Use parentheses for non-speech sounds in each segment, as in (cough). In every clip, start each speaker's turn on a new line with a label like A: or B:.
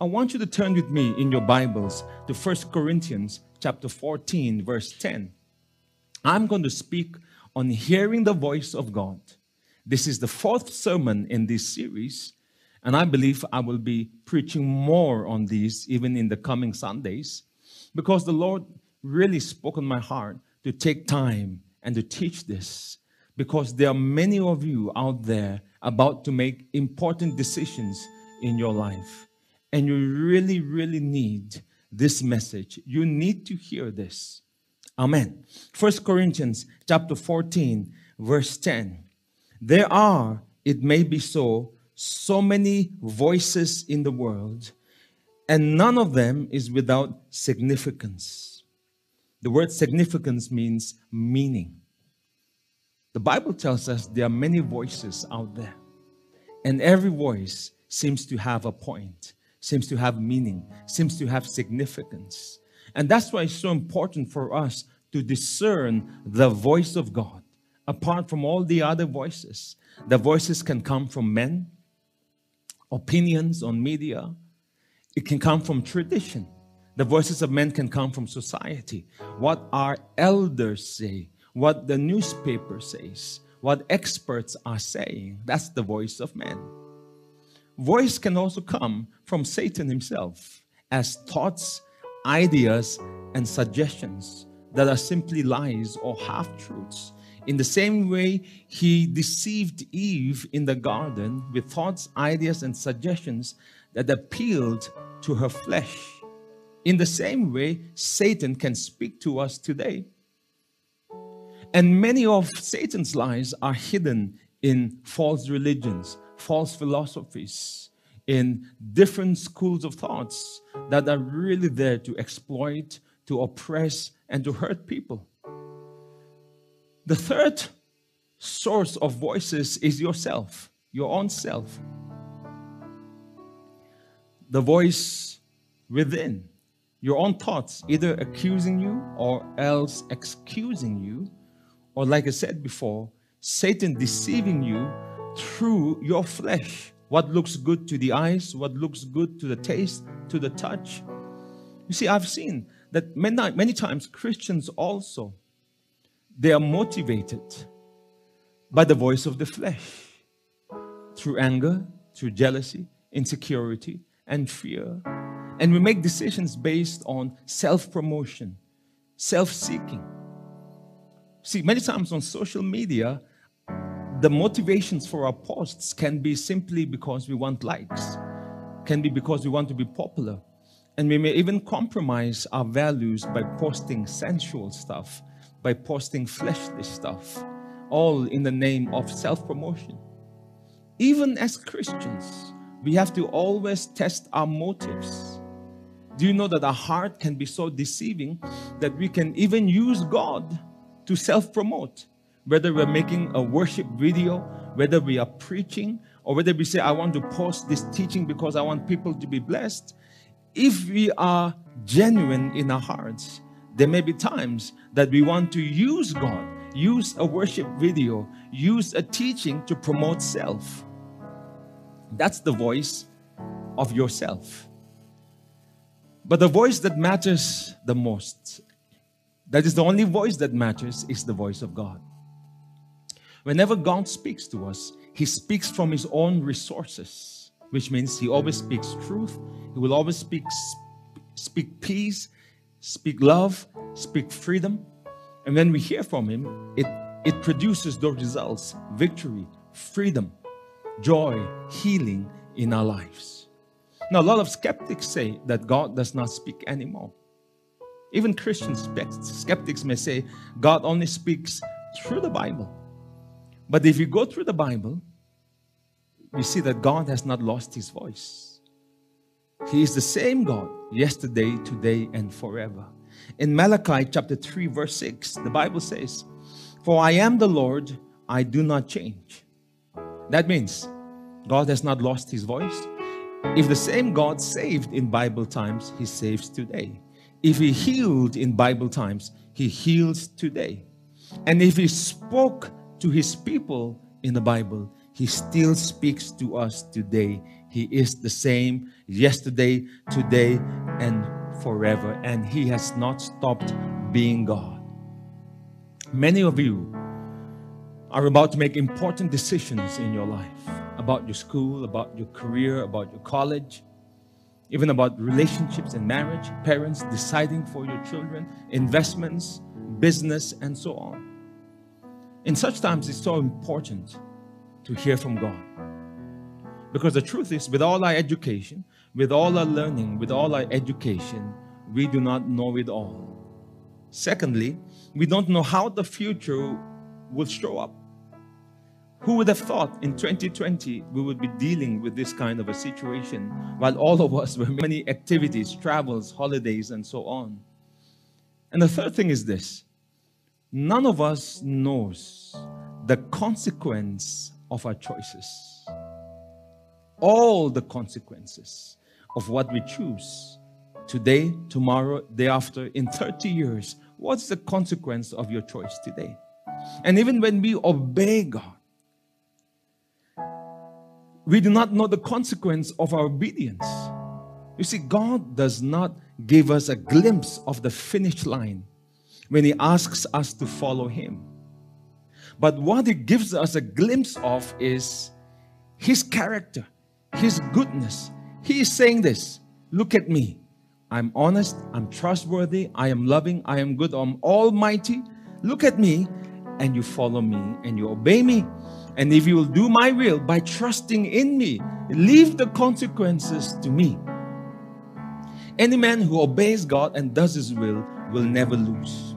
A: I want you to turn with me in your Bibles to 1 Corinthians chapter 14 verse 10. I'm going to speak on hearing the voice of God. This is the fourth sermon in this series, and I believe I will be preaching more on these even in the coming Sundays because the Lord really spoke on my heart to take time and to teach this because there are many of you out there about to make important decisions in your life and you really, really need this message. You need to hear this. Amen. First Corinthians chapter 14, verse 10. There are, it may be so, so many voices in the world, and none of them is without significance. The word significance means meaning. The Bible tells us there are many voices out there, and every voice seems to have a point seems to have meaning, seems to have significance. And that's why it's so important for us to discern the voice of God apart from all the other voices. The voices can come from men, opinions on media, it can come from tradition. The voices of men can come from society. What our elders say, what the newspaper says, what experts are saying, that's the voice of men. Voice can also come from Satan himself as thoughts, ideas, and suggestions that are simply lies or half truths. In the same way, he deceived Eve in the garden with thoughts, ideas, and suggestions that appealed to her flesh. In the same way, Satan can speak to us today. And many of Satan's lies are hidden in false religions, false philosophies, in different schools of thoughts that are really there to exploit, to oppress, and to hurt people. The third source of voices is yourself, your own self. The voice within, your own thoughts, either accusing you or else excusing you, or like I said before, Satan deceiving you through your flesh. What looks good to the eyes, what looks good to the taste, to the touch. You see, I've seen that many, many times Christians also, they are motivated by the voice of the flesh through anger, through jealousy, insecurity, and fear. And we make decisions based on self promotion, self seeking. See, many times on social media, the motivations for our posts can be simply because we want likes, can be because we want to be popular. And we may even compromise our values by posting sensual stuff, by posting fleshly stuff, all in the name of self promotion. Even as Christians, we have to always test our motives. Do you know that our heart can be so deceiving that we can even use God to self promote? Whether we're making a worship video, whether we are preaching, or whether we say, I want to post this teaching because I want people to be blessed, if we are genuine in our hearts, there may be times that we want to use God, use a worship video, use a teaching to promote self. That's the voice of yourself. But the voice that matters the most, that is the only voice that matters, is the voice of God. Whenever God speaks to us, He speaks from His own resources, which means He always speaks truth. He will always speak, speak peace, speak love, speak freedom. And when we hear from Him, it, it produces those results victory, freedom, joy, healing in our lives. Now, a lot of skeptics say that God does not speak anymore. Even Christian skeptics may say God only speaks through the Bible. But if you go through the Bible, you see that God has not lost his voice. He is the same God yesterday, today, and forever. In Malachi chapter 3, verse 6, the Bible says, For I am the Lord, I do not change. That means God has not lost his voice. If the same God saved in Bible times, he saves today. If he healed in Bible times, he heals today. And if he spoke to his people in the Bible, he still speaks to us today He is the same yesterday, today, and forever. And He has not stopped being God. Many of you are about to make important decisions in your life about your school, about your career, about your college, even about relationships and marriage, parents deciding for your children, investments, business, and so on. In such times, it's so important to hear from God. Because the truth is, with all our education, with all our learning, with all our education, we do not know it all. Secondly, we don't know how the future will show up. Who would have thought in 2020 we would be dealing with this kind of a situation while all of us (laughs) were many activities, travels, holidays, and so on? And the third thing is this none of us knows the consequence of our choices. All the consequences of what we choose today, tomorrow, day after, in 30 years. What's the consequence of your choice today? And even when we obey God, we do not know the consequence of our obedience. You see, God does not give us a glimpse of the finish line when He asks us to follow Him. But what He gives us a glimpse of is His character, His goodness. He is saying this Look at me. I'm honest, I'm trustworthy, I am loving, I am good, I'm almighty. Look at me, and you follow me and you obey me. And if you will do my will by trusting in me, leave the consequences to me. Any man who obeys God and does his will will never lose.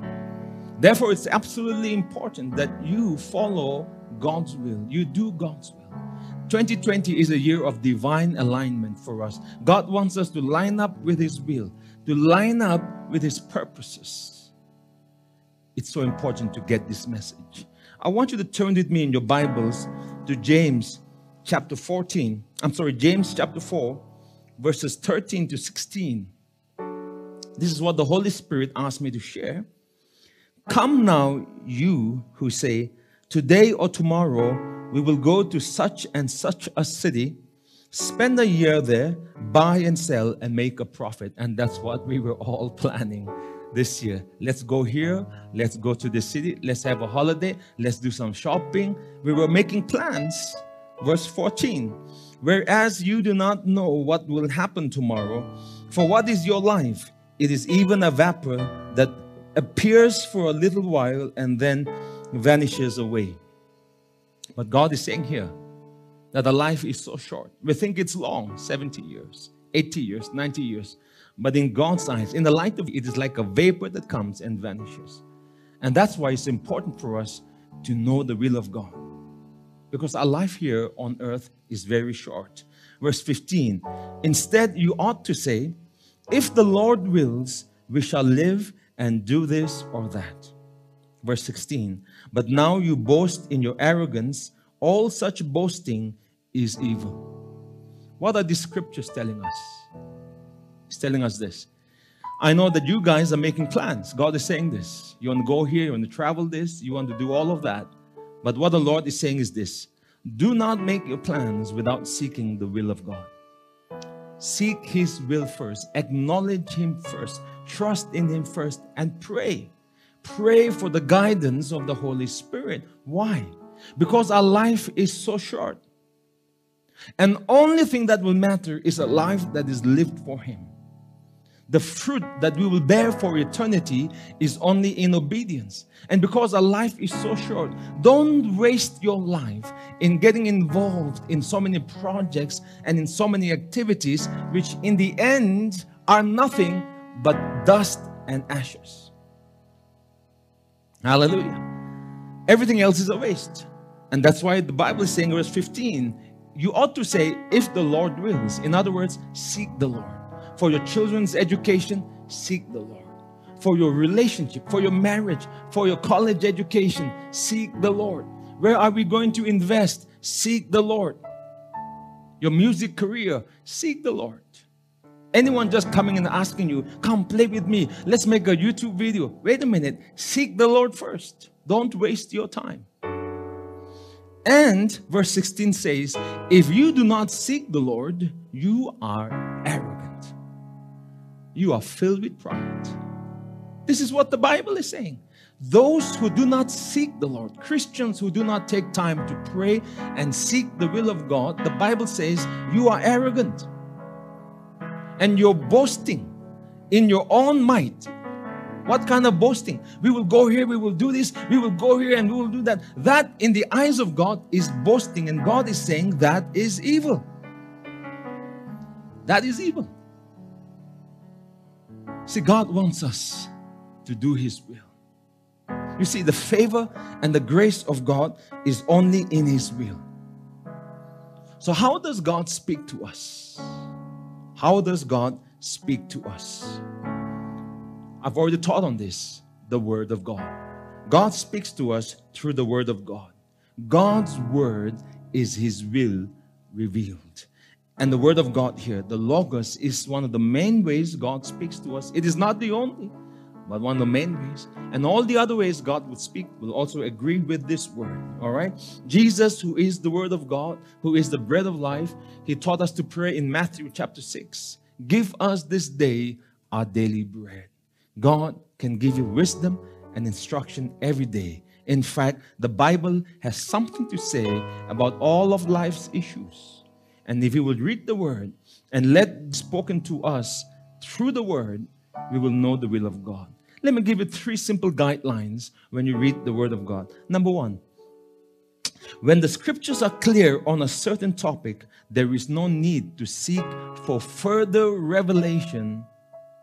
A: Therefore, it's absolutely important that you follow God's will, you do God's will. 2020 is a year of divine alignment for us. God wants us to line up with His will, to line up with His purposes. It's so important to get this message. I want you to turn with me in your Bibles to James chapter 14. I'm sorry, James chapter 4, verses 13 to 16. This is what the Holy Spirit asked me to share. Come now, you who say, Today or tomorrow we will go to such and such a city, spend a year there, buy and sell, and make a profit. And that's what we were all (laughs) planning this year. Let's go here. Let's go to the city. Let's have a holiday. Let's do some shopping. We were making plans. Verse 14. Whereas you do not know what will happen tomorrow, for what is your life? It is even a vapor that appears for a little while and then vanishes away. But God is saying here that the life is so short. We think it's long 70 years, 80 years, 90 years. But in God's eyes, in the light of it, it is like a vapor that comes and vanishes. And that's why it's important for us to know the will of God. Because our life here on earth is very short. Verse 15 Instead, you ought to say, If the Lord wills, we shall live and do this or that. Verse 16 But now you boast in your arrogance, all such boasting is evil. What are these scriptures telling us? It's telling us this. I know that you guys are making plans. God is saying this. You want to go here, you want to travel this, you want to do all of that. But what the Lord is saying is this do not make your plans without seeking the will of God. Seek His will first, acknowledge Him first, trust in Him first, and pray. Pray for the guidance of the Holy Spirit. Why? Because our life is so short. And only thing that will matter is a life that is lived for Him the fruit that we will bear for eternity is only in obedience. And because our life is so short, don't waste your life in getting involved in so many projects and in so many activities, which in the end are nothing but dust and ashes. Hallelujah. Everything else is a waste. And that's why the Bible is saying, verse 15, you ought to say, if the Lord wills. In other words, seek the Lord. For your children's education, seek the Lord. For your relationship, for your marriage, for your college education, seek the Lord. Where are we going to invest? Seek the Lord. Your music career, seek the Lord. Anyone just coming and asking you, come play with me, let's make a YouTube video. Wait a minute, seek the Lord first. Don't waste your time. And verse 16 says, If you do not seek the Lord, you are arrogant. You are filled with pride. This is what the Bible is saying. Those who do not seek the Lord, Christians who do not take time to pray and seek the will of God, the Bible says you are arrogant. And you're boasting in your own might what kind of boasting? We will go here, we will do this, we will go here, and we will do that. That, in the eyes of God, is boasting, and God is saying that is evil. That is evil. See, God wants us to do His will. You see, the favor and the grace of God is only in His will. So, how does God speak to us? How does God speak to us? I've already taught on this the Word of God. God speaks to us through the Word of God. God's Word is His will revealed. And the Word of God here, the Logos, is one of the main ways God speaks to us. It is not the only, but one of the main ways. And all the other ways God would speak will also agree with this Word. All right? Jesus, who is the Word of God, who is the bread of life, He taught us to pray in Matthew chapter 6 Give us this day our daily bread. God can give you wisdom and instruction every day. In fact, the Bible has something to say about all of life's issues. And if you would read the word and let spoken to us through the word, we will know the will of God. Let me give you three simple guidelines when you read the word of God. Number one, when the scriptures are clear on a certain topic, there is no need to seek for further revelation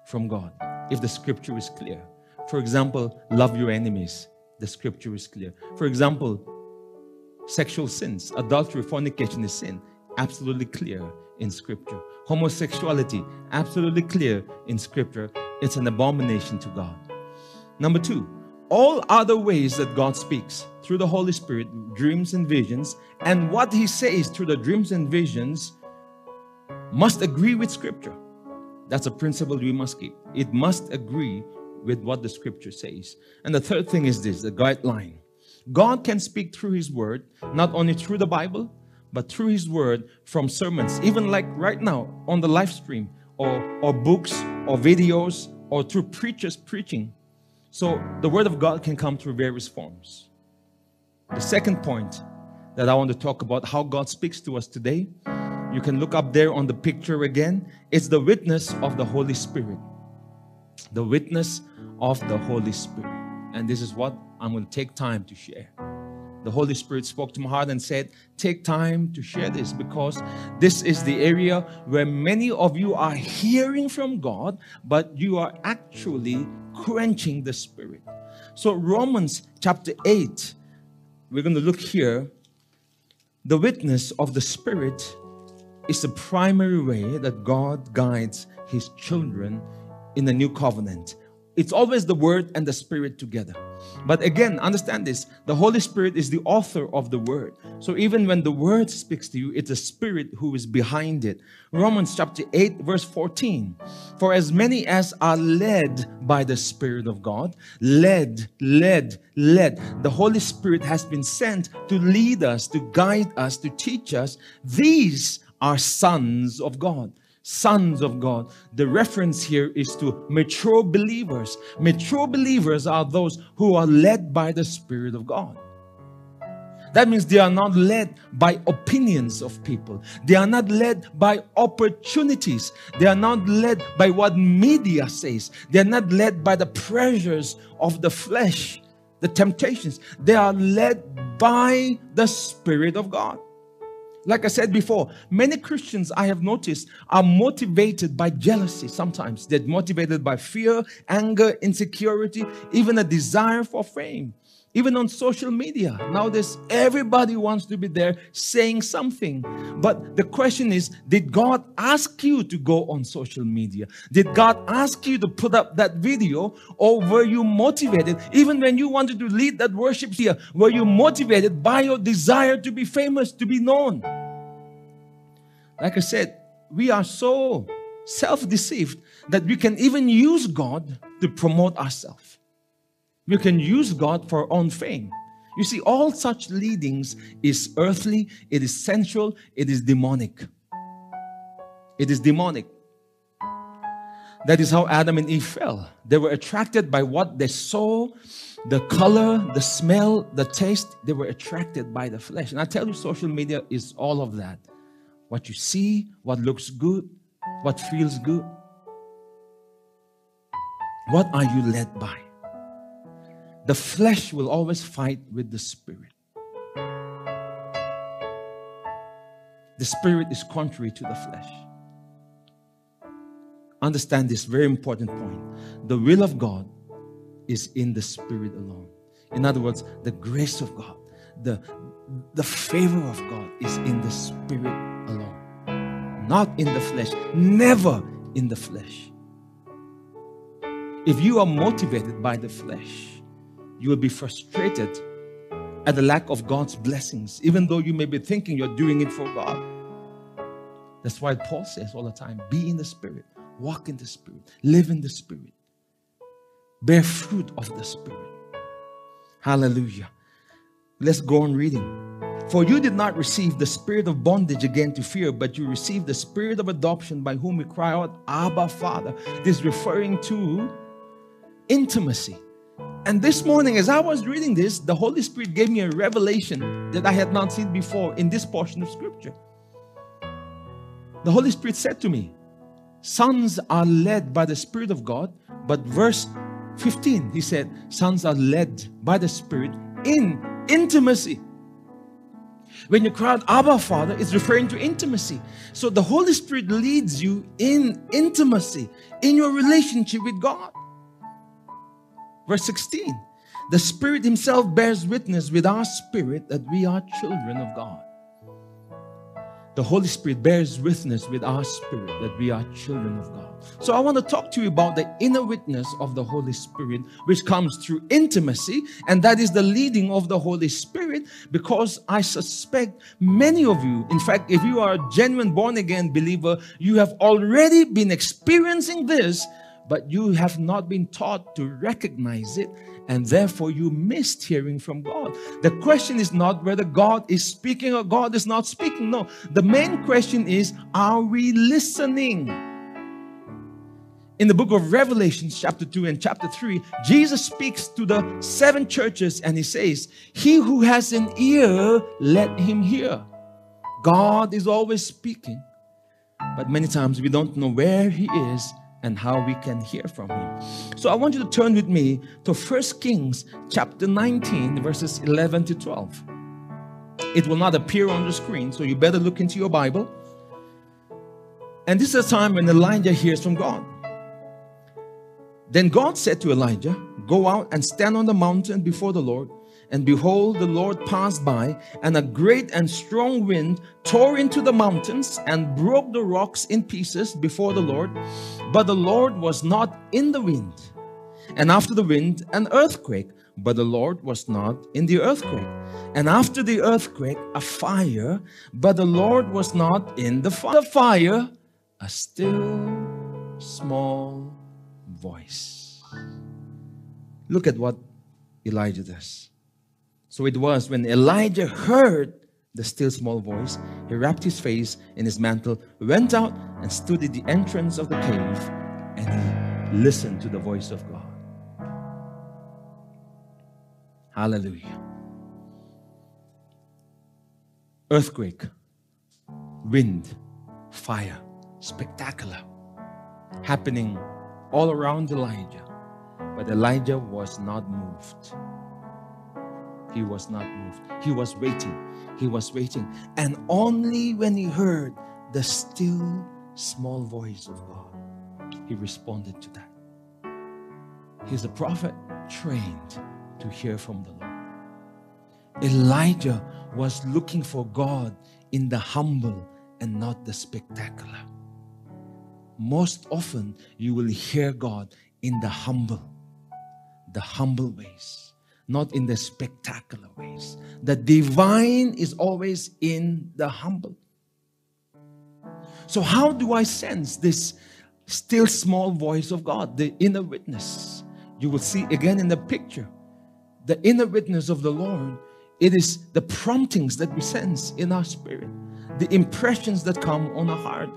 A: from God if the scripture is clear. For example, love your enemies. The scripture is clear. For example, sexual sins, adultery, fornication is sin. Absolutely clear in scripture. Homosexuality, absolutely clear in scripture. It's an abomination to God. Number two, all other ways that God speaks through the Holy Spirit, dreams and visions, and what He says through the dreams and visions must agree with scripture. That's a principle we must keep. It must agree with what the scripture says. And the third thing is this the guideline. God can speak through His Word, not only through the Bible, but through His Word from sermons, even like right now on the live stream, or, or books, or videos, or through preachers preaching. So the Word of God can come through various forms. The second point that I want to talk about how God speaks to us today you can look up there on the picture again. It's the witness of the Holy Spirit. The witness of the Holy Spirit. And this is what I'm going to take time to share. The Holy Spirit spoke to my heart and said, Take time to share this because this is the area where many of you are hearing from God, but you are actually quenching the Spirit. So, Romans chapter 8, we're going to look here. The witness of the Spirit is the primary way that God guides his children in the new covenant. It's always the word and the spirit together. But again, understand this the Holy Spirit is the author of the word. So even when the word speaks to you, it's the spirit who is behind it. Romans chapter 8, verse 14. For as many as are led by the Spirit of God, led, led, led. The Holy Spirit has been sent to lead us, to guide us, to teach us. These are sons of God. Sons of God. The reference here is to mature believers. Mature believers are those who are led by the Spirit of God. That means they are not led by opinions of people. They are not led by opportunities. They are not led by what media says. They are not led by the pressures of the flesh, the temptations. They are led by the Spirit of God. Like I said before, many Christians I have noticed are motivated by jealousy sometimes. They're motivated by fear, anger, insecurity, even a desire for fame. Even on social media, nowadays everybody wants to be there saying something. But the question is Did God ask you to go on social media? Did God ask you to put up that video? Or were you motivated, even when you wanted to lead that worship here, were you motivated by your desire to be famous, to be known? Like I said, we are so self deceived that we can even use God to promote ourselves. We can use God for own fame. You see, all such leadings is earthly, it is sensual, it is demonic. It is demonic. That is how Adam and Eve fell. They were attracted by what they saw, the color, the smell, the taste. They were attracted by the flesh. And I tell you, social media is all of that. What you see, what looks good, what feels good. What are you led by? The flesh will always fight with the spirit. The spirit is contrary to the flesh. Understand this very important point. The will of God is in the spirit alone. In other words, the grace of God, the, the favor of God is in the spirit alone, not in the flesh, never in the flesh. If you are motivated by the flesh, you will be frustrated at the lack of God's blessings, even though you may be thinking you're doing it for God. That's why Paul says all the time be in the Spirit, walk in the Spirit, live in the Spirit, bear fruit of the Spirit. Hallelujah. Let's go on reading. For you did not receive the spirit of bondage again to fear, but you received the spirit of adoption by whom we cry out, Abba, Father. This referring to intimacy. And this morning, as I was reading this, the Holy Spirit gave me a revelation that I had not seen before in this portion of Scripture. The Holy Spirit said to me, Sons are led by the Spirit of God. But verse 15, he said, Sons are led by the Spirit in intimacy. When you cry out, Abba, Father, it's referring to intimacy. So the Holy Spirit leads you in intimacy, in your relationship with God. Verse 16 The Spirit Himself bears witness with our spirit that we are children of God. The Holy Spirit bears witness with our spirit that we are children of God. So, I want to talk to you about the inner witness of the Holy Spirit, which comes through intimacy, and that is the leading of the Holy Spirit. Because I suspect many of you, in fact, if you are a genuine born again believer, you have already been experiencing this but you have not been taught to recognize it, and therefore you missed hearing from God. The question is not whether God is speaking or God is not speaking. No, the main question is are we listening? In the book of Revelation, chapter 2 and chapter 3, Jesus speaks to the seven churches and he says, He who has an ear, let him hear. God is always speaking, but many times we don't know where he is and how we can hear from him. So I want you to turn with me to 1 Kings chapter 19 verses 11 to 12. It will not appear on the screen, so you better look into your Bible. And this is a time when Elijah hears from God. Then God said to Elijah, Go out and stand on the mountain before the Lord. And behold, the Lord passed by, and a great and strong wind tore into the mountains and broke the rocks in pieces before the Lord. But the Lord was not in the wind. And after the wind, an earthquake. But the Lord was not in the earthquake. And after the earthquake, a fire. But the Lord was not in the fire. A still small voice. Look at what Elijah does. So it was when Elijah heard the still small voice, he wrapped his face in his mantle, went out and stood at the entrance of the cave, and he listened to the voice of God. Hallelujah. Earthquake, wind, fire, spectacular, happening all around Elijah. But Elijah was not moved. He was not moved. He was waiting. He was waiting. And only when he heard the still small voice of God, he responded to that. He's a prophet trained to hear from the Lord. Elijah was looking for God in the humble and not the spectacular. Most often, you will hear God in the humble, the humble ways not in the spectacular ways. The divine is always in the humble. So, how do I sense this still small voice of God, the inner witness? You will see again in the picture the inner witness of the Lord it is the promptings that we sense in our spirit, the impressions that come on our heart.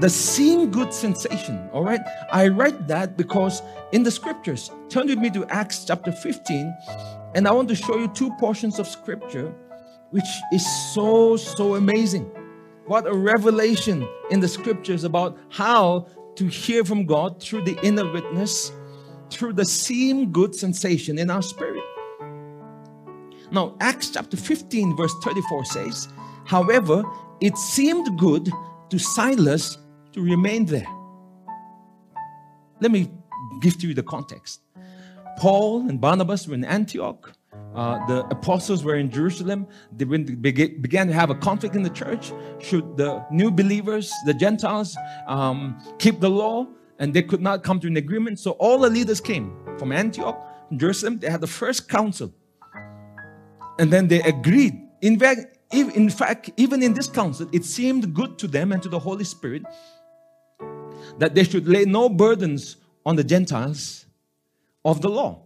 A: The same good sensation, all right? I write that because in the scriptures, turn with me to Acts chapter 15, and I want to show you two portions of scripture which is so, so amazing. What a revelation in the scriptures about how to hear from God through the inner witness, through the same good sensation in our spirit. Now, Acts chapter 15, verse 34 says, However, it seemed good to Silas to remain there. Let me give to you the context. Paul and Barnabas were in Antioch. Uh, the apostles were in Jerusalem. They began to have a conflict in the church. Should the new believers, the Gentiles, um, keep the law? And they could not come to an agreement. So all the leaders came from Antioch, Jerusalem. They had the first council and then they agreed. In fact, in fact, even in this council, it seemed good to them and to the Holy Spirit that they should lay no burdens on the Gentiles of the law.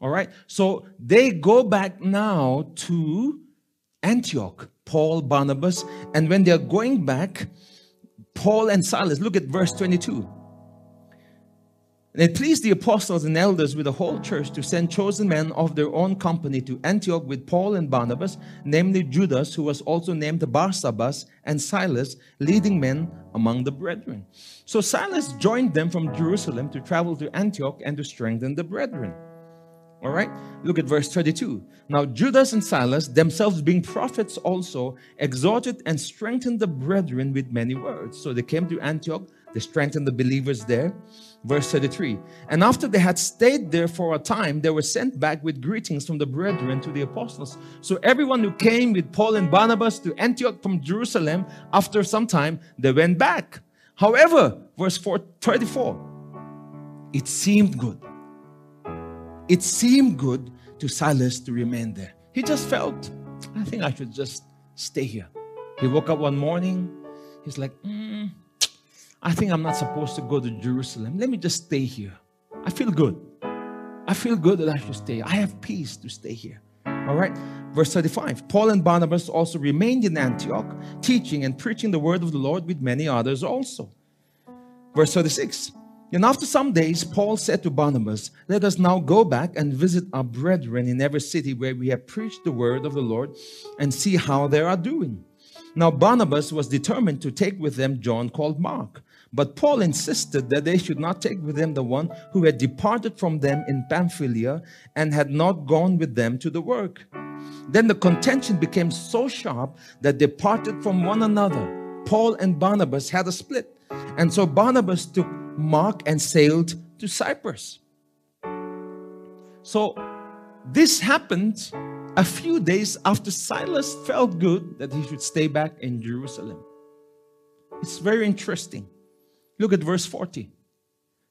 A: All right. So they go back now to Antioch, Paul, Barnabas, and when they're going back, Paul and Silas, look at verse 22. And it pleased the apostles and elders with the whole church to send chosen men of their own company to Antioch with Paul and Barnabas, namely Judas, who was also named Barsabas, and Silas, leading men among the brethren. So Silas joined them from Jerusalem to travel to Antioch and to strengthen the brethren. All right, look at verse 32. Now, Judas and Silas, themselves being prophets also, exhorted and strengthened the brethren with many words. So they came to Antioch, they strengthened the believers there. Verse 33 And after they had stayed there for a time, they were sent back with greetings from the brethren to the apostles. So everyone who came with Paul and Barnabas to Antioch from Jerusalem, after some time, they went back. However, verse 4, 34, it seemed good. It seemed good to Silas to remain there. He just felt, I think I should just stay here. He woke up one morning. He's like, mm, I think I'm not supposed to go to Jerusalem. Let me just stay here. I feel good. I feel good that I should stay. I have peace to stay here. All right. Verse 35 Paul and Barnabas also remained in Antioch, teaching and preaching the word of the Lord with many others also. Verse 36 And after some days, Paul said to Barnabas, Let us now go back and visit our brethren in every city where we have preached the word of the Lord and see how they are doing. Now, Barnabas was determined to take with them John called Mark. But Paul insisted that they should not take with them the one who had departed from them in Pamphylia and had not gone with them to the work. Then the contention became so sharp that they parted from one another. Paul and Barnabas had a split. And so Barnabas took Mark and sailed to Cyprus. So this happened a few days after Silas felt good that he should stay back in Jerusalem. It's very interesting. Look at verse 40.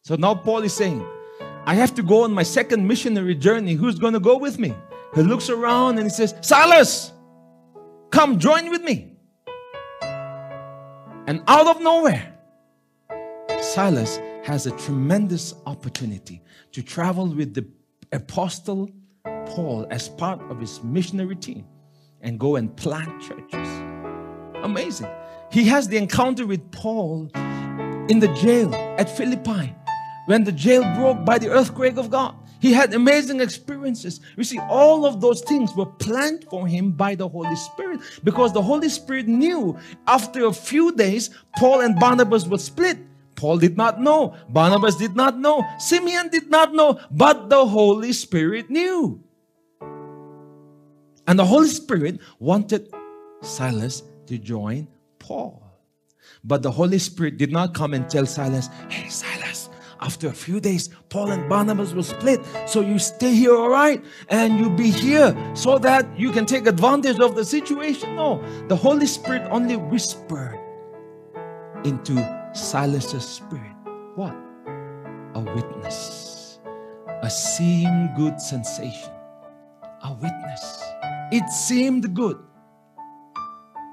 A: So now Paul is saying, I have to go on my second missionary journey. Who's going to go with me? He looks around and he says, Silas, come join with me. And out of nowhere, Silas has a tremendous opportunity to travel with the apostle Paul as part of his missionary team and go and plant churches. Amazing. He has the encounter with Paul in the jail at Philippi when the jail broke by the earthquake of God. He had amazing experiences. You see, all of those things were planned for him by the Holy Spirit because the Holy Spirit knew after a few days, Paul and Barnabas would split. Paul did not know, Barnabas did not know, Simeon did not know, but the Holy Spirit knew. And the Holy Spirit wanted Silas to join Paul. But the Holy Spirit did not come and tell Silas, Hey, Silas, after a few days, Paul and Barnabas will split. So you stay here, all right? And you be here so that you can take advantage of the situation. No, the Holy Spirit only whispered into Silas's spirit. What? A witness. A seeing good sensation. A witness. It seemed good.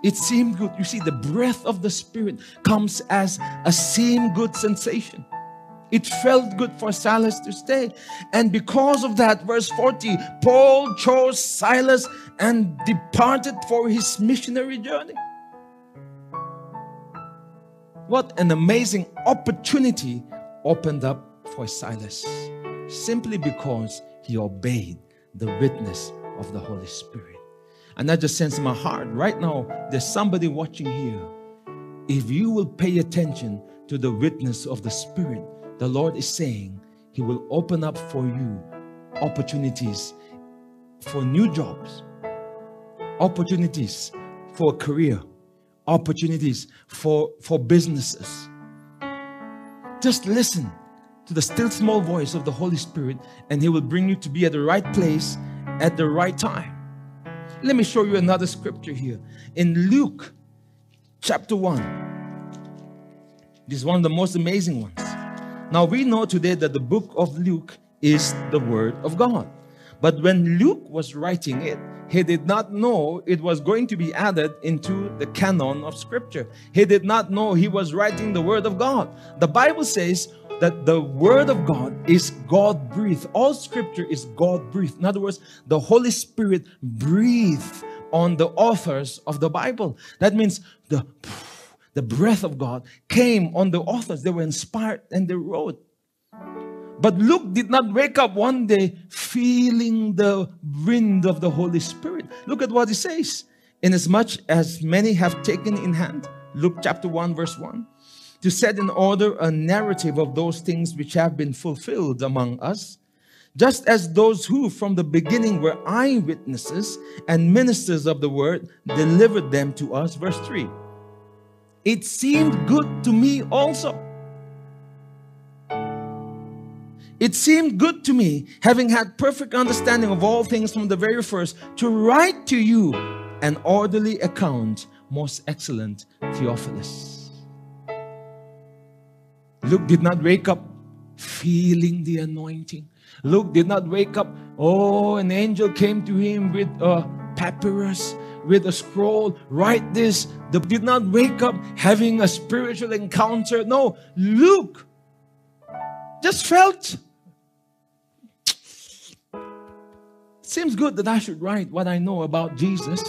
A: It seemed good. You see, the breath of the Spirit comes as a same good sensation. It felt good for Silas to stay. And because of that, verse 40, Paul chose Silas and departed for his missionary journey. What an amazing opportunity opened up for Silas simply because he obeyed the witness of the Holy Spirit. And I just sense in my heart right now, there's somebody watching here. If you will pay attention to the witness of the Spirit, the Lord is saying He will open up for you opportunities for new jobs, opportunities for a career, opportunities for, for businesses. Just listen to the still small voice of the Holy Spirit, and He will bring you to be at the right place at the right time. Let me show you another scripture here. In Luke chapter 1, this is one of the most amazing ones. Now, we know today that the book of Luke is the Word of God. But when Luke was writing it, he did not know it was going to be added into the canon of Scripture. He did not know he was writing the Word of God. The Bible says, that the word of God is God breathed. All scripture is God breathed. In other words, the Holy Spirit breathed on the authors of the Bible. That means the, the breath of God came on the authors. They were inspired and they wrote. But Luke did not wake up one day feeling the wind of the Holy Spirit. Look at what he says. Inasmuch as many have taken in hand, Luke chapter 1, verse 1 to set in order a narrative of those things which have been fulfilled among us, just as those who from the beginning were eyewitnesses and ministers of the word delivered them to us. Verse 3 It seemed good to me also. It seemed good to me, having had perfect understanding of all things from the very first, to write to you an orderly account, most excellent Theophilus Luke did not wake up feeling the anointing. Luke did not wake up, oh, an angel came to him with a papyrus, with a scroll, write this. The, did not wake up having a spiritual encounter. No, Luke just felt. Seems good that I should write what I know about Jesus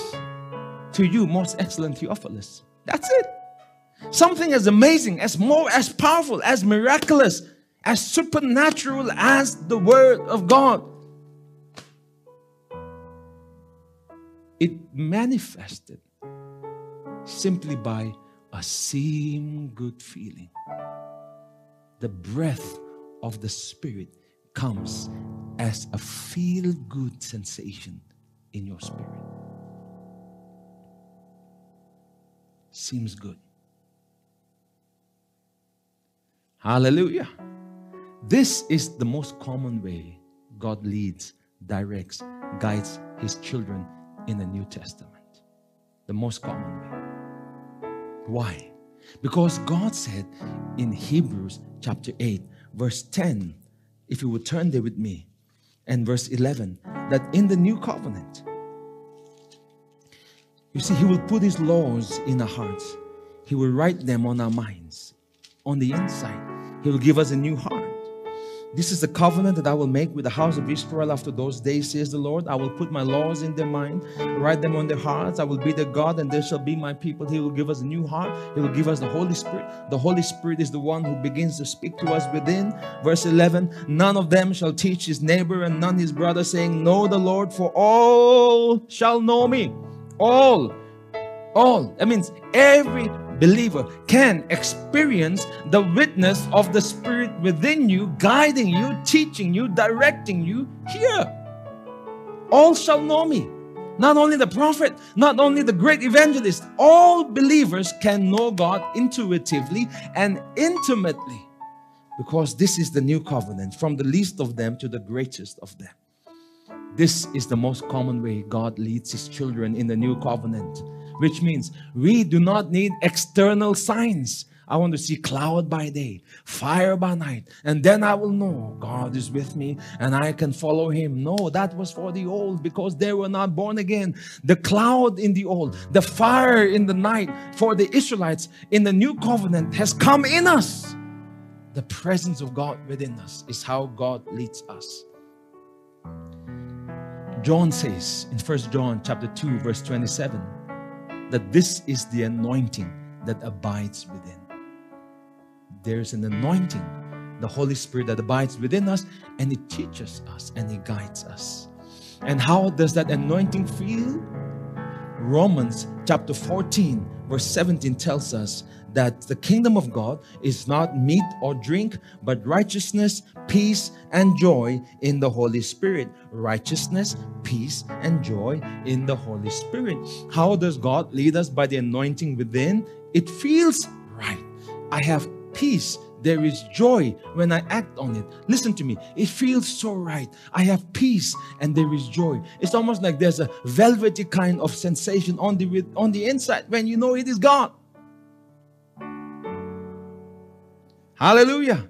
A: to you, most excellent Theophilus. That's it. Something as amazing, as more, as powerful, as miraculous, as supernatural as the Word of God. It manifested simply by a same good feeling. The breath of the Spirit comes as a feel good sensation in your spirit. Seems good. Hallelujah. This is the most common way God leads, directs, guides his children in the New Testament. The most common way. Why? Because God said in Hebrews chapter 8, verse 10, if you would turn there with me, and verse 11, that in the new covenant, you see, He will put His laws in our hearts, He will write them on our minds, on the inside. He will give us a new heart. This is the covenant that I will make with the house of Israel after those days, says the Lord. I will put my laws in their mind, write them on their hearts. I will be their God, and they shall be my people. He will give us a new heart. He will give us the Holy Spirit. The Holy Spirit is the one who begins to speak to us within. Verse 11 None of them shall teach his neighbor and none his brother, saying, Know the Lord, for all shall know me. All. All. That means every believer can experience the witness of the Spirit within you, guiding you, teaching you, directing you here. All shall know me. Not only the prophet, not only the great evangelist, all believers can know God intuitively and intimately because this is the new covenant from the least of them to the greatest of them. This is the most common way God leads his children in the new covenant which means we do not need external signs. I want to see cloud by day, fire by night, and then I will know God is with me and I can follow him. No, that was for the old because they were not born again. The cloud in the old, the fire in the night for the Israelites in the new covenant has come in us. the presence of God within us is how God leads us. John says in 1 John chapter 2 verse 27 that this is the anointing that abides within. There's an anointing, the Holy Spirit that abides within us and it teaches us and it guides us. And how does that anointing feel? Romans chapter 14 verse 17 tells us that the kingdom of God is not meat or drink, but righteousness, peace, and joy in the Holy Spirit. Righteousness, peace, and joy in the Holy Spirit. How does God lead us by the anointing within? It feels right. I have peace. There is joy when I act on it. Listen to me. It feels so right. I have peace and there is joy. It's almost like there's a velvety kind of sensation on the on the inside when you know it is God. Hallelujah.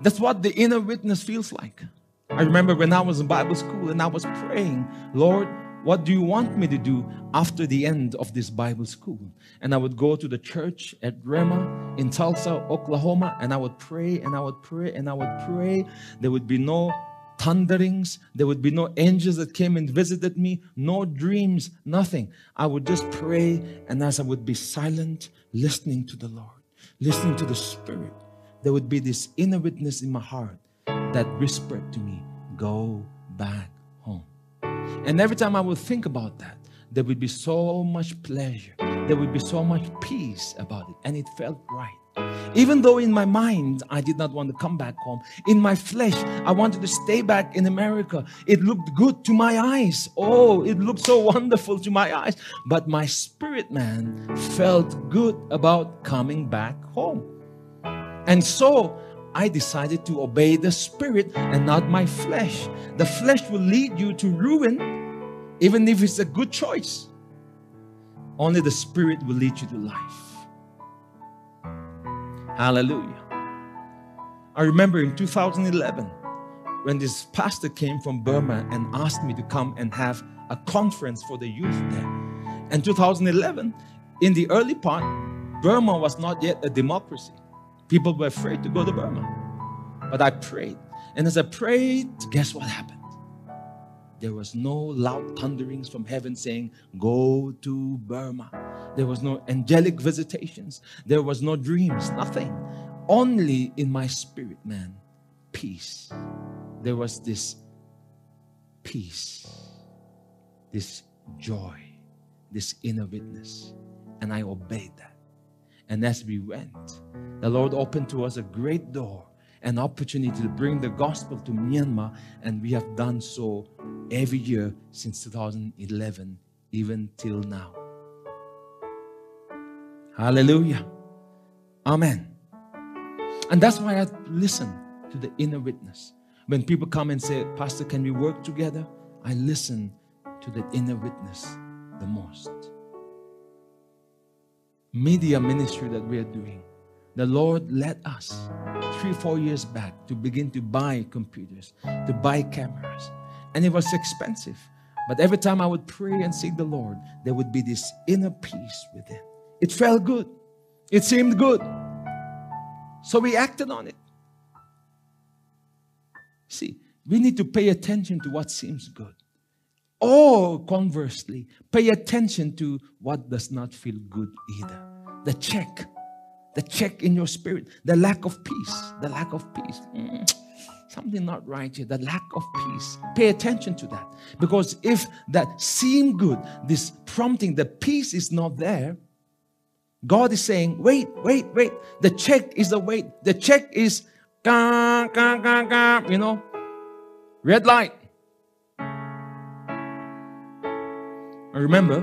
A: That's what the inner witness feels like. I remember when I was in Bible school and I was praying, Lord, what do you want me to do after the end of this Bible school? And I would go to the church at Rhema in Tulsa, Oklahoma, and I would pray and I would pray and I would pray. There would be no thunderings, there would be no angels that came and visited me, no dreams, nothing. I would just pray, and as I would be silent, listening to the Lord listening to the Spirit, there would be this inner witness in my heart that whispered to me, Go back. And every time I would think about that, there would be so much pleasure, there would be so much peace about it, and it felt right. Even though in my mind I did not want to come back home, in my flesh I wanted to stay back in America. It looked good to my eyes. Oh, it looked so (laughs) wonderful to my eyes. But my spirit man felt good about coming back home. And so I decided to obey the spirit and not my flesh. The flesh will lead you to ruin, even if it's a good choice. Only the spirit will lead you to life. Hallelujah. I remember in 2011 when this pastor came from Burma and asked me to come and have a conference for the youth there. In 2011, in the early part, Burma was not yet a democracy. People were afraid to go to Burma. But I prayed. And as I prayed, guess what happened? There was no loud thunderings from heaven saying, Go to Burma. There was no angelic visitations. There was no dreams, nothing. Only in my spirit, man, peace. There was this peace, this joy, this inner witness. And I obeyed that. And as we went, the Lord opened to us a great door, an opportunity to bring the gospel to Myanmar. And we have done so every year since 2011, even till now. Hallelujah. Amen. And that's why I listen to the inner witness. When people come and say, Pastor, can we work together? I listen to the inner witness the most. Media ministry that we are doing. The Lord led us three, four years back to begin to buy computers, to buy cameras. And it was expensive. But every time I would pray and seek the Lord, there would be this inner peace within. It felt good. It seemed good. So we acted on it. See, we need to pay attention to what seems good. Or conversely, pay attention to what does not feel good either. The check, the check in your spirit, the lack of peace, the lack of peace. Mm, something not right here, the lack of peace. Pay attention to that. Because if that seemed good, this prompting, the peace is not there, God is saying, wait, wait, wait. The check is the wait. The check is, you know, red light. I remember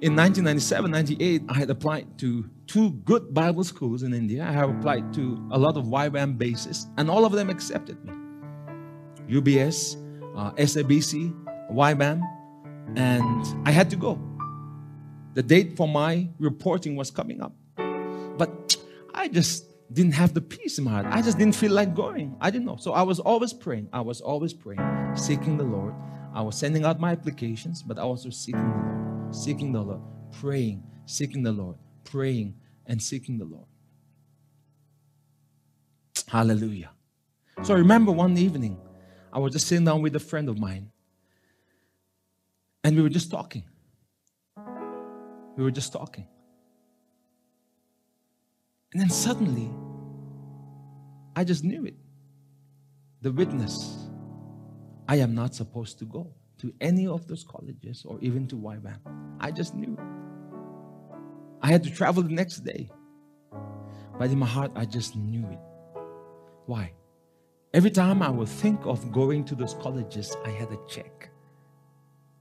A: in 1997, 98, I had applied to two good Bible schools in India. I have applied to a lot of YWAM bases, and all of them accepted me. UBS, uh, SABC, YWAM, and I had to go. The date for my reporting was coming up. But I just didn't have the peace in my heart. I just didn't feel like going. I didn't know. So I was always praying. I was always praying, seeking the Lord. I was sending out my applications, but I was also seeking the Lord, seeking the Lord, praying, seeking the Lord, praying, and seeking the Lord. Hallelujah. So I remember one evening, I was just sitting down with a friend of mine, and we were just talking. We were just talking. And then suddenly, I just knew it. The witness. I am not supposed to go to any of those colleges or even to YWAM. I just knew. I had to travel the next day. But in my heart, I just knew it. Why? Every time I would think of going to those colleges, I had a check.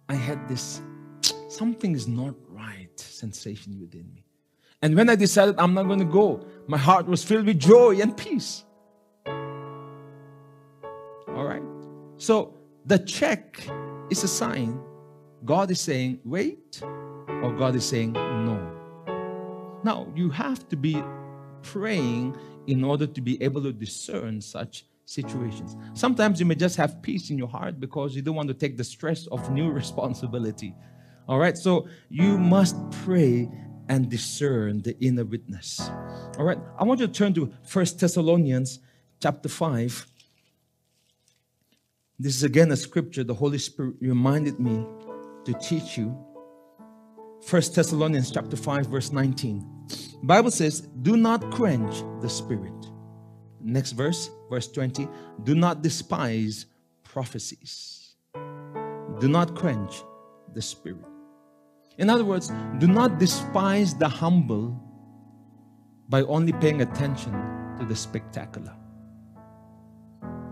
A: I had this something is not right sensation within me. And when I decided I'm not going to go, my heart was filled with joy and peace. So the check is a sign God is saying, wait, or God is saying, no. Now, you have to be praying in order to be able to discern such situations. Sometimes you may just have peace in your heart because you don't want to take the stress of new (laughs) responsibility. All right, so you must pray and discern the inner witness. All right, I want you to turn to First Thessalonians chapter 5. This is again a scripture the Holy Spirit reminded me to teach you. First Thessalonians chapter 5 verse 19. Bible says, "Do not quench the spirit." Next verse, verse 20. Do not despise prophecies. Do not quench the spirit. In other words, do not despise the humble by only paying attention to the spectacular.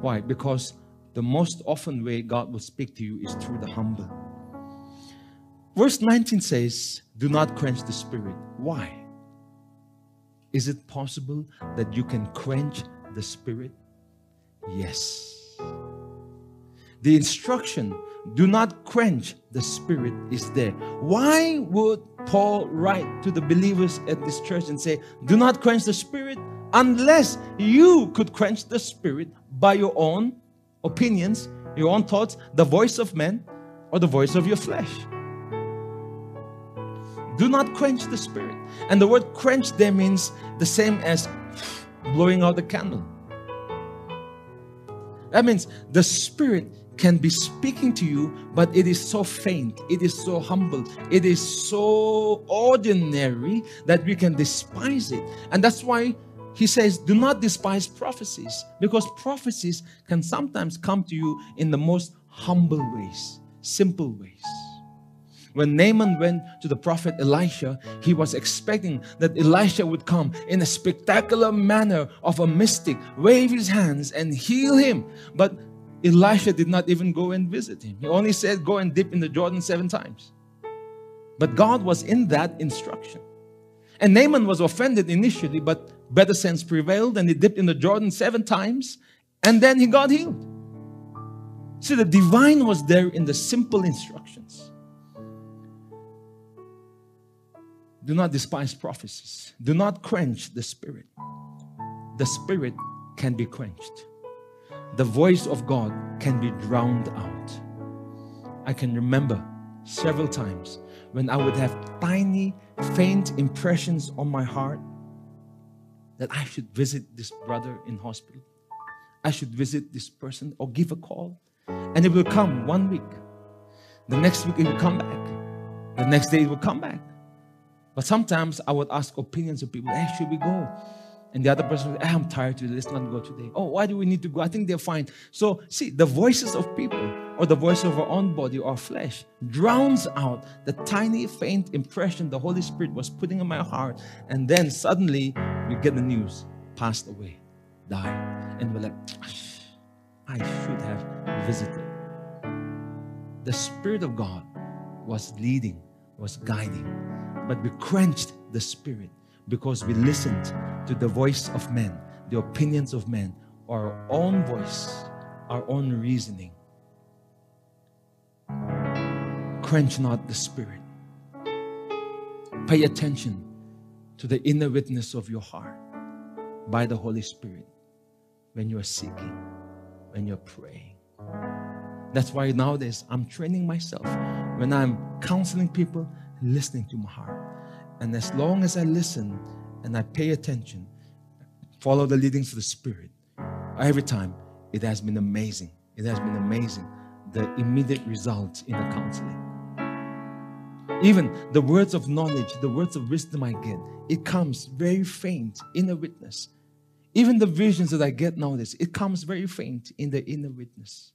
A: Why? Because the most often way God will speak to you is through the humble. Verse 19 says, Do not quench the spirit. Why? Is it possible that you can quench the spirit? Yes. The instruction, do not quench the spirit, is there. Why would Paul write to the believers at this church and say, Do not quench the spirit unless you could quench the spirit by your own opinions, your own thoughts, the voice of men, or the voice of your flesh? Do not quench the spirit. And the word quench there means the same as blowing out the candle. That means the spirit can be speaking to you, but it is so faint, it is so humble, it is so ordinary that we can despise it. And that's why he says, Do not despise prophecies, because prophecies can sometimes come to you in the most humble ways, simple ways. When Naaman went to the prophet Elisha, he was expecting that Elisha would come in a spectacular manner of a mystic, wave his hands and heal him. But Elisha did not even go and visit him. He only said, Go and dip in the Jordan seven times. But God was in that instruction. And Naaman was offended initially, but better sense prevailed and he dipped in the Jordan seven times and then he got healed. See, the divine was there in the simple instructions. Do not despise prophecies. Do not quench the spirit. The spirit can be quenched. The voice of God can be drowned out. I can remember several times when I would have tiny, faint impressions on my heart that I should visit this brother in hospital. I should visit this person or give a call. And it will come one week. The next week it will come back. The next day it will come back. But sometimes I would ask opinions of people, hey, should we go? And the other person would, hey, ah, I'm tired today, let's not go today. Oh, why do we need to go? I think they're fine. So, see, the voices of people or the voice of our own body or flesh drowns out the tiny, faint impression the Holy Spirit was putting in my heart. And then suddenly we get the news passed away, died. And we're like, I should have visited. The Spirit of God was leading, was guiding but we quenched the spirit because we listened to the voice of men, the opinions of men, our own voice, our own reasoning. Quench not the spirit. Pay attention to the inner witness of your heart by the Holy Spirit when you're seeking, when you're praying. That's why nowadays I'm training myself. When I'm counseling people, listening to my heart. And as long as I listen and I pay attention, follow the leadings of the Spirit, every time, it has been amazing. It has been amazing. The immediate results in the counseling. Even the words of knowledge, the words of wisdom I get, it comes very faint, inner witness. Even the visions that I get nowadays, it comes very faint in the inner witness.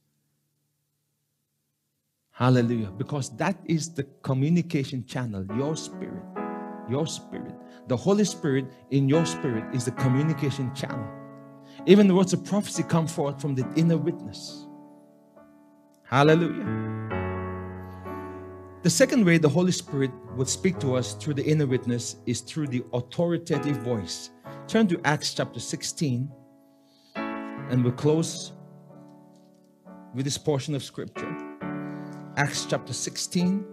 A: Hallelujah. Because that is the communication channel, your spirit. Your spirit. The Holy Spirit in your spirit is the communication channel. Even the words of prophecy come forth from the inner witness. Hallelujah. The second way the Holy Spirit would speak to us through the inner witness is through the authoritative voice. Turn to Acts chapter 16 and we'll close with this portion of scripture. Acts chapter 16,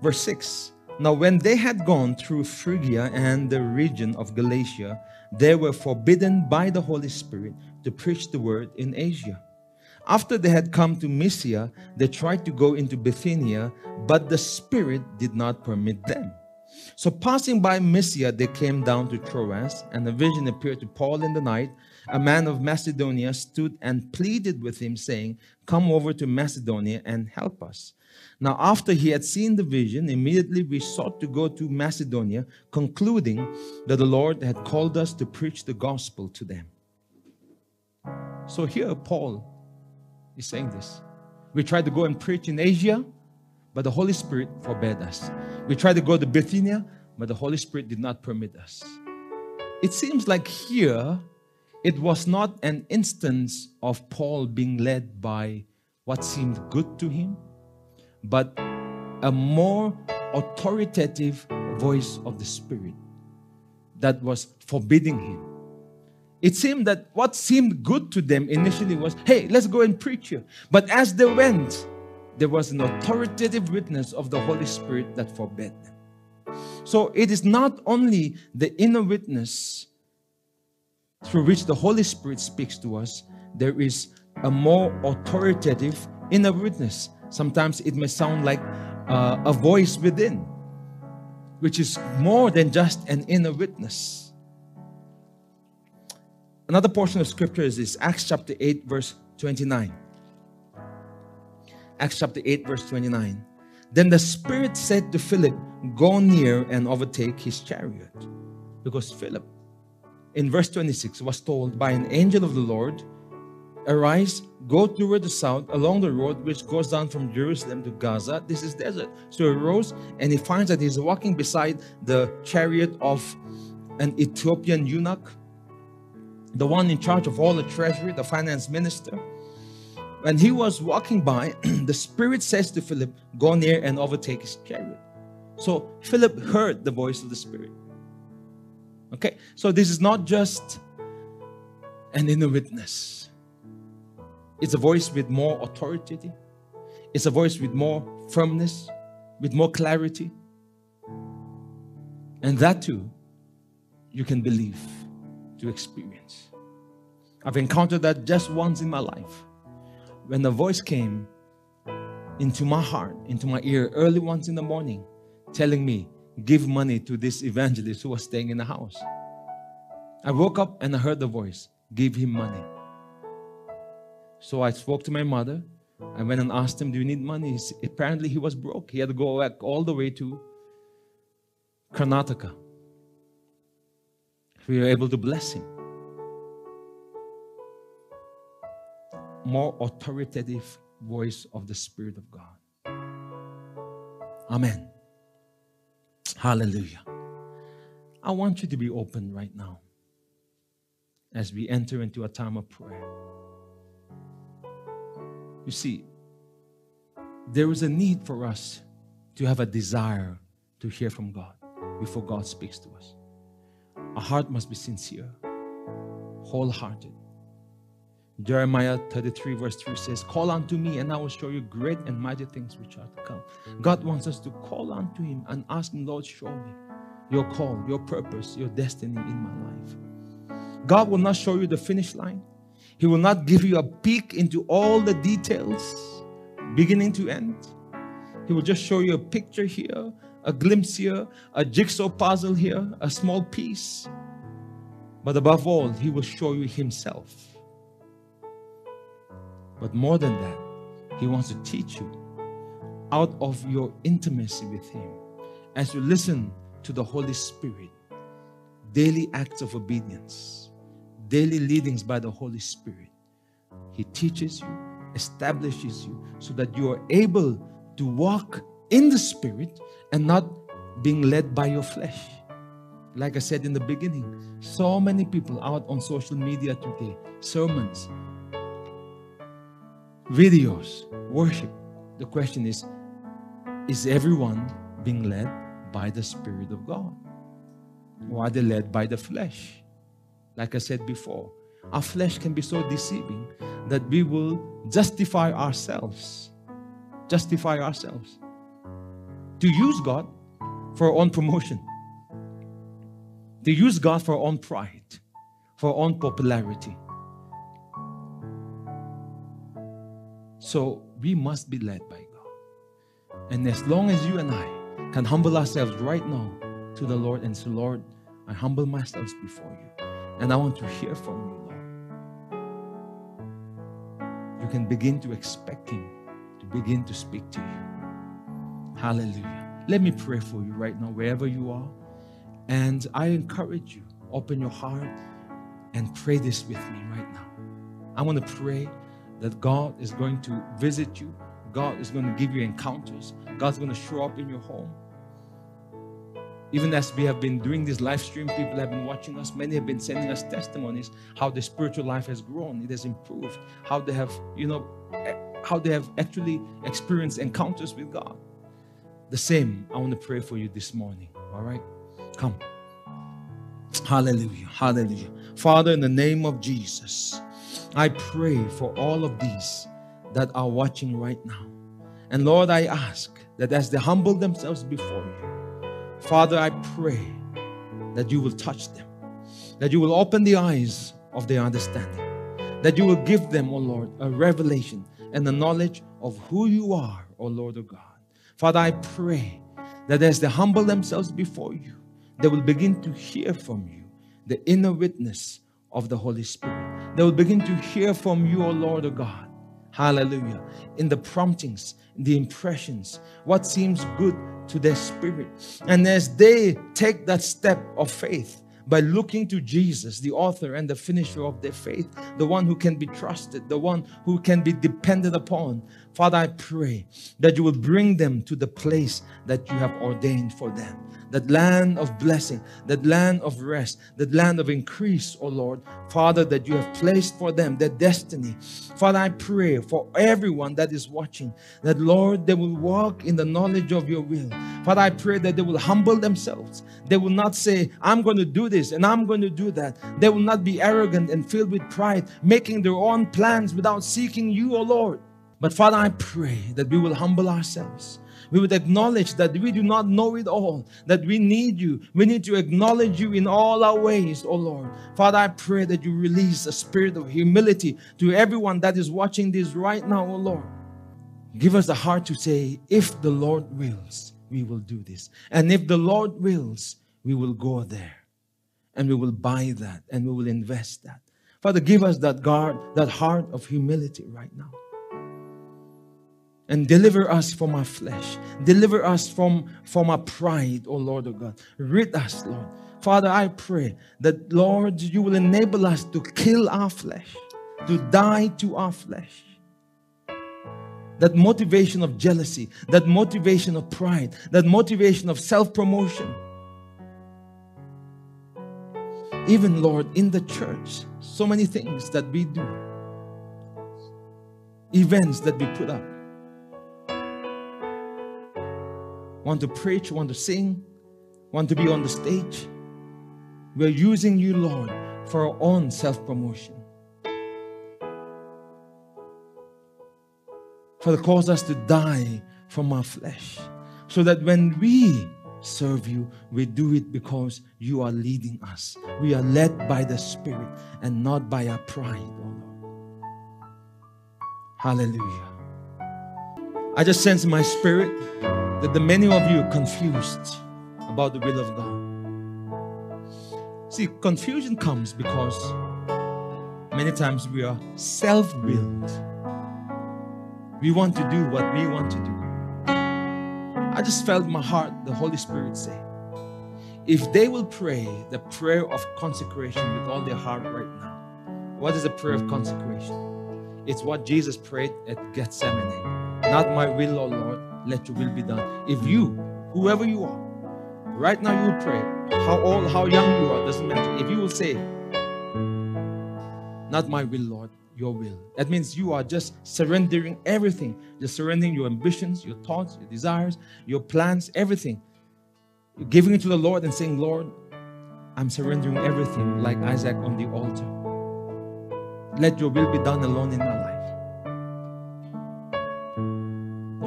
A: verse 6. Now, when they had gone through Phrygia and the region of Galatia, they were forbidden by the Holy Spirit to preach the word in Asia. After they had come to Mysia, they tried to go into Bithynia, but the Spirit did not permit them. So, passing by Mysia, they came down to Troas, and a vision appeared to Paul in the night. A man of Macedonia stood and pleaded with him, saying, Come over to Macedonia and help us. Now, after he had seen the vision, immediately we sought to go to Macedonia, concluding that the Lord had called us to preach the gospel to them. So, here Paul is saying this. We tried to go and preach in Asia, but the Holy Spirit forbade us. We tried to go to Bithynia, but the Holy Spirit did not permit us. It seems like here it was not an instance of Paul being led by what seemed good to him, but a more authoritative voice of the Spirit that was forbidding him. It seemed that what seemed good to them initially was, hey, let's go and preach here. But as they went, there was an authoritative witness of the Holy Spirit that forbade them. So it is not only the inner witness through which the Holy Spirit speaks to us, there is a more authoritative inner witness. Sometimes it may sound like uh, a voice within, which is more than just an inner witness. Another portion of scripture is this Acts chapter 8, verse 29. Acts chapter 8, verse 29. Then the Spirit said to Philip, Go near and overtake his chariot. Because Philip, in verse 26, was told by an angel of the Lord, Arise, go toward the south along the road which goes down from Jerusalem to Gaza. This is desert. So he rose and he finds that he's walking beside the chariot of an Ethiopian eunuch, the one in charge of all the treasury, the finance minister. When he was walking by, (clears throat) the Spirit says to Philip, Go near and overtake his chariot. So Philip heard the voice of the Spirit. Okay, so this is not just an inner witness, it's a voice with more authority, it's a voice with more firmness, with more clarity. And that too, you can believe to experience. I've encountered that just once in my life when the voice came into my heart, into my ear, early once in the morning, telling me, give money to this evangelist who was staying in the house. I woke up and I heard the voice, give him money. So I spoke to my mother. I went and asked him, Do you need money? apparently, he was broke. He had to go back all the way to Karnataka. We were able to bless him. more authoritative voice of the Spirit of God. Amen. Hallelujah. I want you to be open right now as we enter into a time of prayer. You see, there is a need for us to have a desire to hear from God before God speaks to us. Our heart must be sincere, wholehearted. Jeremiah 33, verse 3 says, Call unto me, and I will show you great and mighty things which are to come. God wants us to call unto Him and ask Him, Lord, show me your call, your purpose, your destiny in my life. God will not show you the finish line, He will not give you a peek into all the details, beginning to end. He will just show you a picture here, a glimpse here, a jigsaw puzzle here, a small piece. But above all, He will show you Himself. But more than that, He wants to teach you out of your intimacy with Him as you listen to the Holy Spirit, daily acts of obedience, daily leadings by the Holy Spirit. He teaches you, establishes you, so that you are able to walk in the Spirit and not being led by your flesh. Like I said in the beginning, so many people out on social media today, sermons, videos, worship. The question is Is everyone being led by the Spirit of God? Or are they led by the flesh? Like I said before, our flesh can be so deceiving that we will justify ourselves. Justify ourselves. To use God for our own promotion to use God for our own pride, for our own popularity. So we must be led by God. And as long as you and I can humble ourselves right now to the Lord and say, Lord, I humble myself before you. And I want to hear from you, Lord. You can begin to expect Him to begin to speak to you. Hallelujah. Let me pray for you right now, wherever you are. And I encourage you, open your heart and pray this with me right now. I want to pray that God is going to visit you. God is going to give you encounters. God's going to show up in your home. Even as we have been doing this live stream, people have been watching us. Many have been sending us testimonies how their spiritual life has grown, it has improved, how they have, you know, eh, how they have actually experienced encounters with God. The same, I want to pray for you this morning. All right? Come. Hallelujah. Hallelujah. Father, in the name of Jesus, I pray for all of these that are watching right now. And Lord, I ask that as they humble themselves before you, Father, I pray that you will touch them, that you will open the eyes of their understanding, that you will give them, O oh Lord, a revelation and the knowledge of who you are, O oh Lord of God. Father, I pray that as they humble themselves before you, they will begin to hear from you the inner witness of the Holy Spirit. They will begin to hear from you, O Lord, O God. Hallelujah. In the promptings, the impressions, what seems good to their spirit. And as they take that step of faith, by looking to Jesus, the author and the finisher of their faith, the one who can be trusted, the one who can be depended upon. Father, I pray that you will bring them to the place that you have ordained for them that land of blessing, that land of rest, that land of increase, oh Lord. Father, that you have placed for them, their destiny. Father, I pray for everyone that is watching, that Lord, they will walk in the knowledge of your will. Father, I pray that they will humble themselves. They will not say, I'm going to do this and I'm going to do that. They will not be arrogant and filled with pride, making their own plans without seeking you, oh Lord. But Father, I pray that we will humble ourselves we would acknowledge that we do not know it all, that we need you. We need to acknowledge you in all our ways, oh Lord. Father, I pray that you release a spirit of humility to everyone that is watching this right now, oh Lord. Give us the heart to say, if the Lord wills, we will do this. And if the Lord wills, we will go there and we will buy that and we will invest that. Father, give us that guard, that heart of humility right now and deliver us from our flesh. Deliver us from, from our pride, oh Lord of God. Rid us, Lord. Father, I pray that, Lord, you will enable us to kill our flesh, to die to our flesh. That motivation of jealousy, that motivation of pride, that motivation of self promotion. Even, Lord, in the church, so many things that we do, events that we put up want to preach, want to sing, want to be on the stage. We're using you, Lord, for our own self promotion. For the cause us to die from our flesh. So that when we serve you, we do it because you are leading us. We are led by the Spirit and not by our pride, oh Lord. Hallelujah. I just sense my spirit that the many of you are confused about the will of God. See, confusion comes because many times we are self willed. We want to do what we want to do. I just felt my heart, the Holy Spirit say, if they will pray the prayer of consecration with all their heart right now, what is the prayer of consecration? It's what Jesus prayed at Gethsemane. Not my will, O Lord, let your will be done. If you, whoever you are, right now you pray, how old, how young you are, doesn't matter. If you will say, Not my will, Lord, your will. That means you are just surrendering everything. Just surrendering your ambitions, your thoughts, your desires, your plans, everything you're giving it to the Lord and saying, Lord, I'm surrendering everything like Isaac on the altar. Let your will be done alone in my life.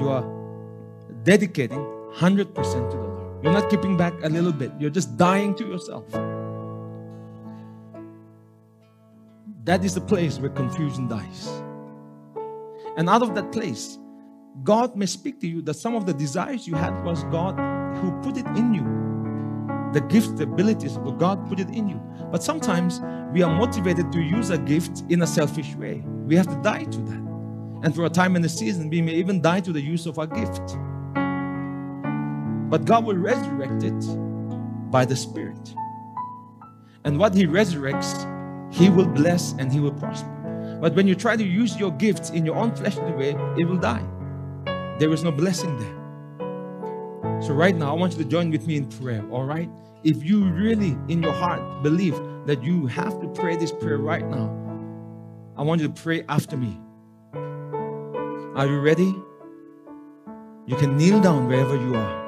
A: You are dedicating 100% to the Lord. You're not keeping back a little bit, you're just dying to yourself. That is the place where confusion dies. And out of that place, God may speak to you that some of the desires you had was God who put it in you. The gifts, the abilities, but God put it in you. But sometimes we are motivated to use a gift in a selfish way. We have to die to that. And for a time in the season, we may even die to the use of our gift. But God will resurrect it by the Spirit. And what He resurrects, He will bless and He will prosper. But when you try to use your gifts in your own fleshly way, it will die. There is no blessing there. So, right now, I want you to join with me in prayer, all right? If you really, in your heart, believe that you have to pray this prayer right now, I want you to pray after me. Are you ready? You can kneel down wherever you are.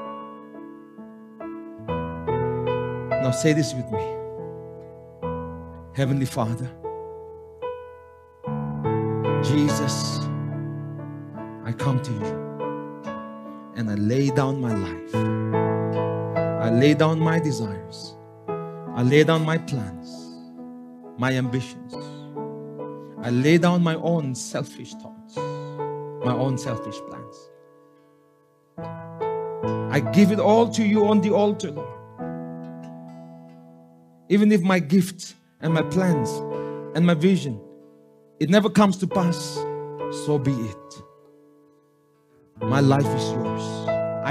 A: Now, say this with me Heavenly Father, Jesus, I come to you and I lay down my life. I lay down my desires. I lay down my plans, my ambitions. I lay down my own selfish thoughts, my own selfish plans. I give it all to you on the altar, Lord. Even if my gifts and my plans and my vision, it never comes to pass, so be it. My life is yours.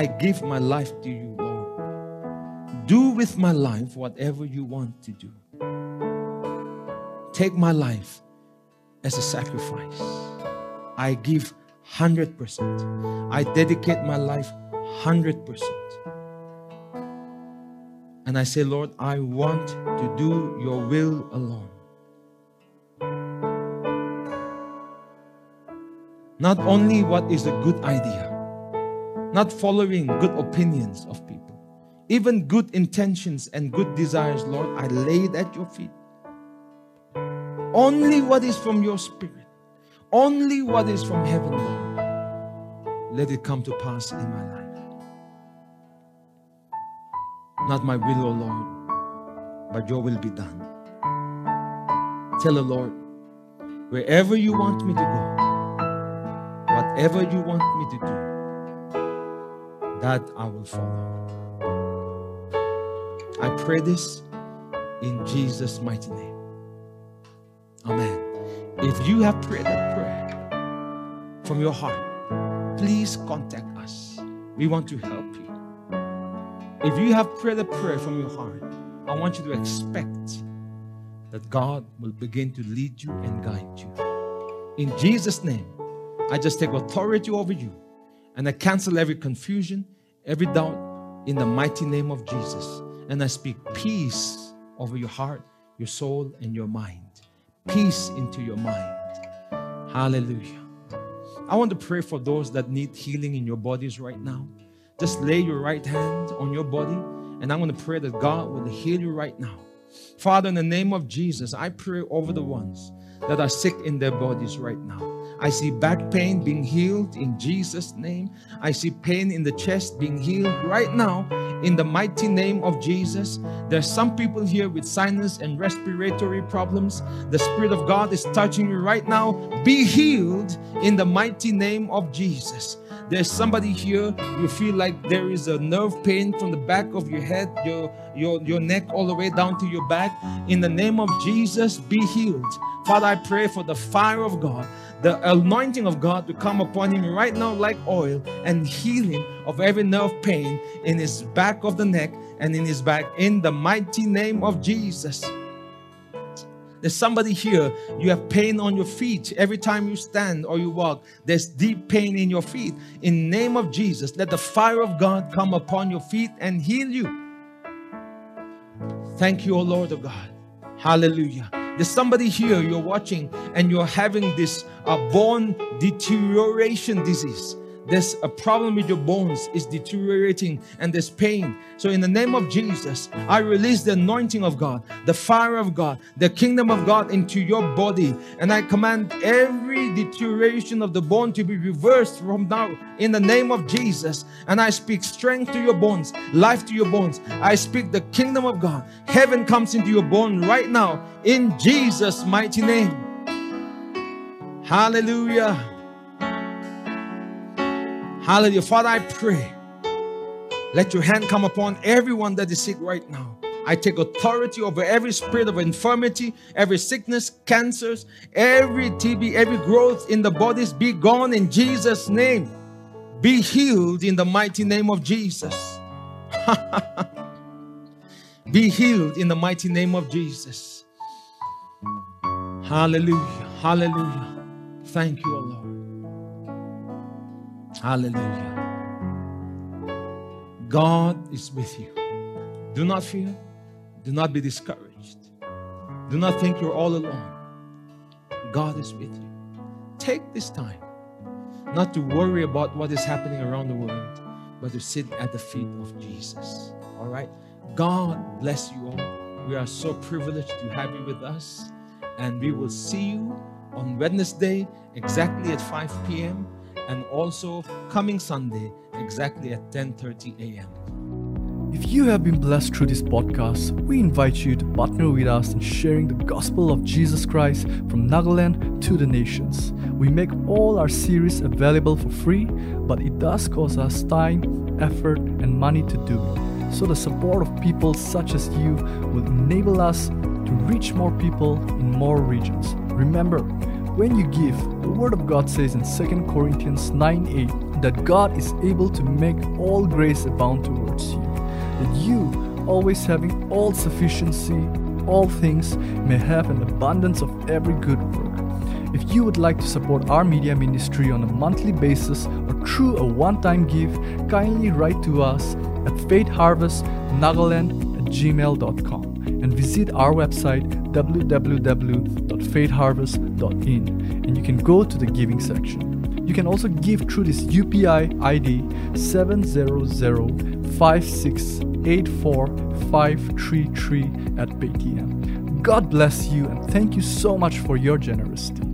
A: I give my life to you, Lord. Do with my life whatever you want to do. Take my life as a sacrifice. I give 100%. I dedicate my life 100%. And I say, Lord, I want to do your will alone. Not only what is a good idea, not following good opinions of people, even good intentions and good desires, Lord, I lay it at your feet. Only what is from your spirit, only what is from heaven, Lord, let it come to pass in my life. Not my will, O Lord, but your will be done. Tell the Lord, wherever you want me to go, Whatever you want me to do, that I will follow. I pray this in Jesus' mighty name. Amen. If you have prayed that prayer from your heart, please contact us. We want to help you. If you have prayed a prayer from your heart, I want you to expect that God will begin to lead you and guide you. In Jesus' name, I just take authority over you and I cancel every confusion, every doubt in the mighty name of Jesus. And I speak peace over your heart, your soul, and your mind. Peace into your mind. Hallelujah. I want to pray for those that need healing in your bodies right now. Just lay your right hand on your body, and I'm going to pray that God will heal you right now. Father, in the name of Jesus, I pray over the ones that are sick in their bodies right now. I see back pain being healed in Jesus' name. I see pain in the chest being healed right now in the mighty name of Jesus. There's some people here with sinus and respiratory problems. The Spirit of God is touching you right now. Be healed in the mighty name of Jesus. There's somebody here, you feel like there is a nerve pain from the back of your head. Your, your, your neck all the way down to your back. In the name of Jesus, be healed. Father, I pray for the fire of God, the anointing of God to come upon him right now like oil and healing of every nerve pain in his back of the neck and in his back in the mighty name of Jesus. There's somebody here, you have pain on your feet every time you stand or you walk. There's deep pain in your feet. In name of Jesus, let the fire of God come upon your feet and heal you. Thank you, O Lord of God. Hallelujah. There's somebody here you're watching and you're having this uh, bone deterioration disease there's a problem with your bones is deteriorating and there's pain. So in the name of jesus i release the anointing of god the fire of god the kingdom of god into your body. And i command every deterioration of the bone to be reversed from now in the name of jesus. And i speak strength to your bones life to your bones. I speak the kingdom of god. Heaven comes into your bone right now in jesus mighty name. Hallelujah Hallelujah. Father, I pray. Let your hand come upon everyone that is sick right now. I take authority over every spirit of infirmity, every sickness, cancers, every TB, every growth in the bodies be gone in Jesus' name. Be healed in the mighty name of Jesus. (laughs) be healed in the mighty name of Jesus. Hallelujah. Hallelujah. Thank you, Lord. Hallelujah. God is with you. Do not fear. Do not be discouraged. Do not think you're all alone. God is with you. Take this time not to worry about what is happening around the world, but to sit at the feet of Jesus. All right? God bless you all. We are so privileged to have you with us, and we will see you on Wednesday exactly at 5 p.m and also coming Sunday exactly at 10:30 a.m.
B: If you have been blessed through this podcast, we invite you to partner with us in sharing the gospel of Jesus Christ from Nagaland to the nations. We make all our series available for free, but it does cost us time, effort, and money to do it. So the support of people such as you will enable us to reach more people in more regions. Remember, when you give, the Word of God says in 2 Corinthians 9 8 that God is able to make all grace abound towards you, that you, always having all sufficiency, all things, may have an abundance of every good work. If you would like to support our media ministry on a monthly basis or through a one time give, kindly write to us at faithharvestnagaland at gmail.com and visit our website www.faithharvest.in and you can go to the giving section. You can also give through this UPI ID 70056845533 at Paytm. God bless you and thank you so much for your generosity.